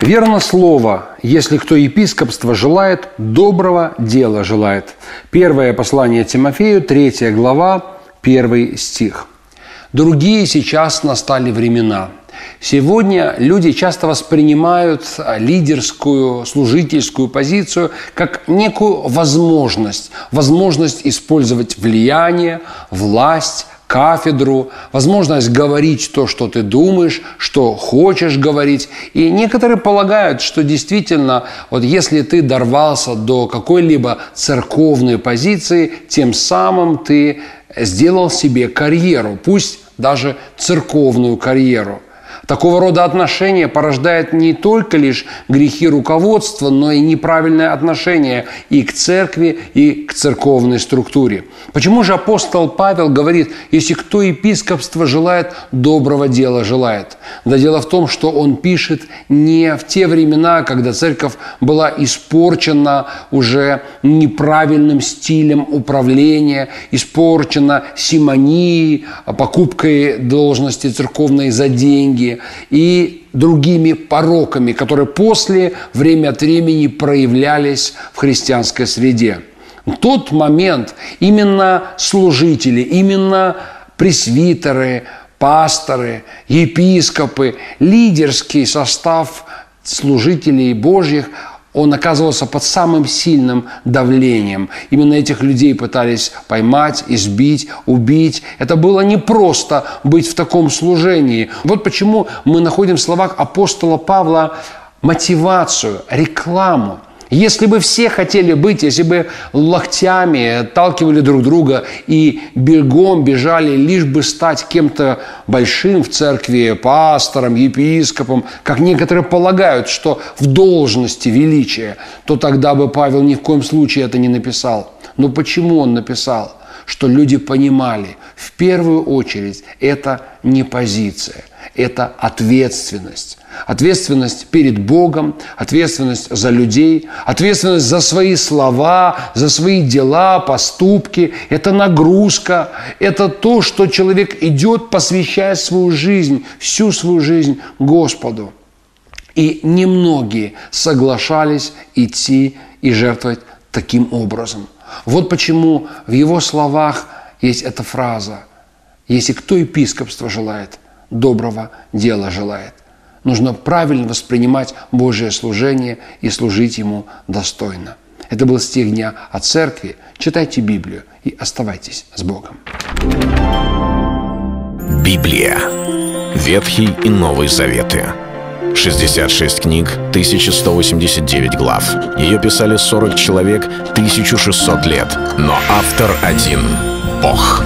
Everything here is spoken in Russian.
Верно слово, если кто епископство желает, доброго дела желает. Первое послание Тимофею, третья глава, первый стих. Другие сейчас настали времена. Сегодня люди часто воспринимают лидерскую, служительскую позицию как некую возможность. Возможность использовать влияние, власть, кафедру, возможность говорить то, что ты думаешь, что хочешь говорить. И некоторые полагают, что действительно, вот если ты дорвался до какой-либо церковной позиции, тем самым ты сделал себе карьеру, пусть даже церковную карьеру. Такого рода отношения порождает не только лишь грехи руководства, но и неправильное отношение и к церкви, и к церковной структуре. Почему же апостол Павел говорит, если кто епископство желает, доброго дела желает? Да дело в том, что он пишет не в те времена, когда церковь была испорчена уже неправильным стилем управления, испорчена симонией, покупкой должности церковной за деньги, и другими пороками, которые после время от времени проявлялись в христианской среде. В тот момент именно служители, именно пресвитеры, пасторы, епископы, лидерский состав служителей Божьих – он оказывался под самым сильным давлением. Именно этих людей пытались поймать, избить, убить. Это было непросто быть в таком служении. Вот почему мы находим в словах апостола Павла мотивацию, рекламу. Если бы все хотели быть, если бы локтями отталкивали друг друга и бегом бежали, лишь бы стать кем-то большим в церкви, пастором, епископом, как некоторые полагают, что в должности величия, то тогда бы Павел ни в коем случае это не написал. Но почему он написал? Что люди понимали, в первую очередь, это не позиция, это ответственность Ответственность перед Богом, ответственность за людей, ответственность за свои слова, за свои дела, поступки. Это нагрузка, это то, что человек идет, посвящая свою жизнь, всю свою жизнь Господу. И немногие соглашались идти и жертвовать таким образом. Вот почему в его словах есть эта фраза «Если кто епископство желает, доброго дела желает». Нужно правильно воспринимать Божье служение и служить Ему достойно. Это был стих дня о церкви. Читайте Библию и оставайтесь с Богом. Библия. Ветхий и Новый Заветы. 66 книг, 1189 глав. Ее писали 40 человек, 1600 лет. Но автор один – Бог.